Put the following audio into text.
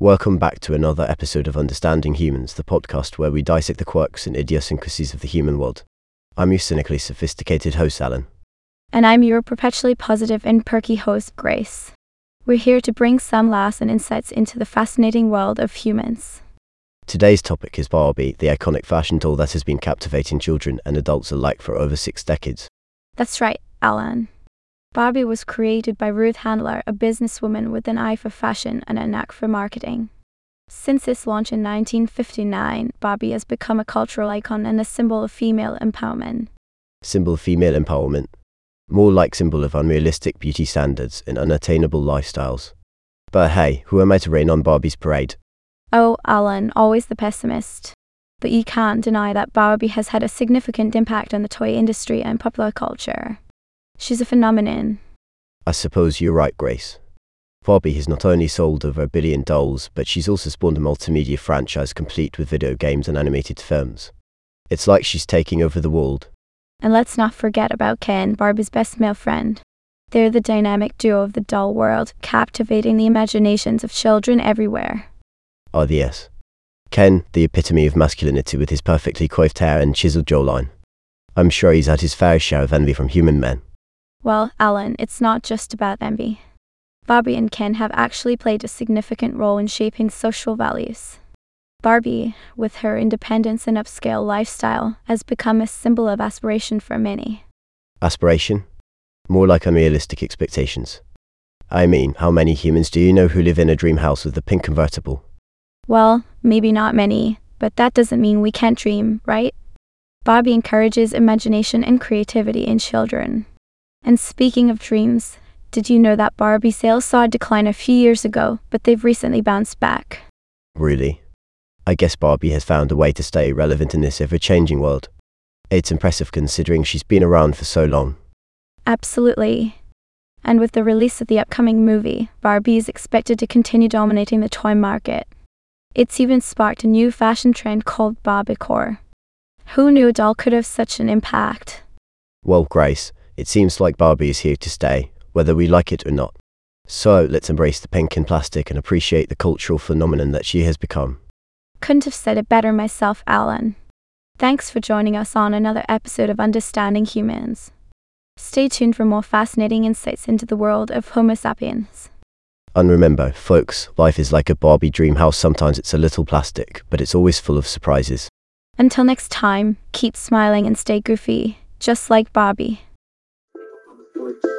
Welcome back to another episode of Understanding Humans, the podcast where we dissect the quirks and idiosyncrasies of the human world. I'm your cynically sophisticated host, Alan. And I'm your perpetually positive and perky host, Grace. We're here to bring some laughs and insights into the fascinating world of humans. Today's topic is Barbie, the iconic fashion doll that has been captivating children and adults alike for over six decades. That's right, Alan. Barbie was created by Ruth Handler, a businesswoman with an eye for fashion and a knack for marketing. Since its launch in 1959, Barbie has become a cultural icon and a symbol of female empowerment. Symbol of female empowerment. More like symbol of unrealistic beauty standards and unattainable lifestyles. But hey, who am I to rain on Barbie's parade? Oh, Alan, always the pessimist. But you can't deny that Barbie has had a significant impact on the toy industry and popular culture. She's a phenomenon. I suppose you're right, Grace. Barbie has not only sold over a billion dolls, but she's also spawned a multimedia franchise complete with video games and animated films. It's like she's taking over the world. And let's not forget about Ken, Barbie's best male friend. They're the dynamic duo of the doll world, captivating the imaginations of children everywhere. Oh, yes. Ken, the epitome of masculinity with his perfectly coiffed hair and chiseled jawline. I'm sure he's had his fair share of envy from human men. Well, Alan, it's not just about envy. Barbie and Ken have actually played a significant role in shaping social values. Barbie, with her independence and upscale lifestyle, has become a symbol of aspiration for many. Aspiration? More like unrealistic expectations. I mean, how many humans do you know who live in a dream house with a pink convertible? Well, maybe not many, but that doesn't mean we can't dream, right? Barbie encourages imagination and creativity in children. And speaking of dreams, did you know that Barbie sales saw a decline a few years ago, but they've recently bounced back? Really? I guess Barbie has found a way to stay relevant in this ever changing world. It's impressive considering she's been around for so long. Absolutely. And with the release of the upcoming movie, Barbie is expected to continue dominating the toy market. It's even sparked a new fashion trend called Barbiecore. Who knew a doll could have such an impact? Well, Grace, it seems like Barbie is here to stay, whether we like it or not. So let's embrace the pink and plastic and appreciate the cultural phenomenon that she has become. Couldn't have said it better myself, Alan. Thanks for joining us on another episode of Understanding Humans. Stay tuned for more fascinating insights into the world of Homo sapiens. And remember, folks, life is like a Barbie dream house. Sometimes it's a little plastic, but it's always full of surprises. Until next time, keep smiling and stay goofy, just like Barbie. You.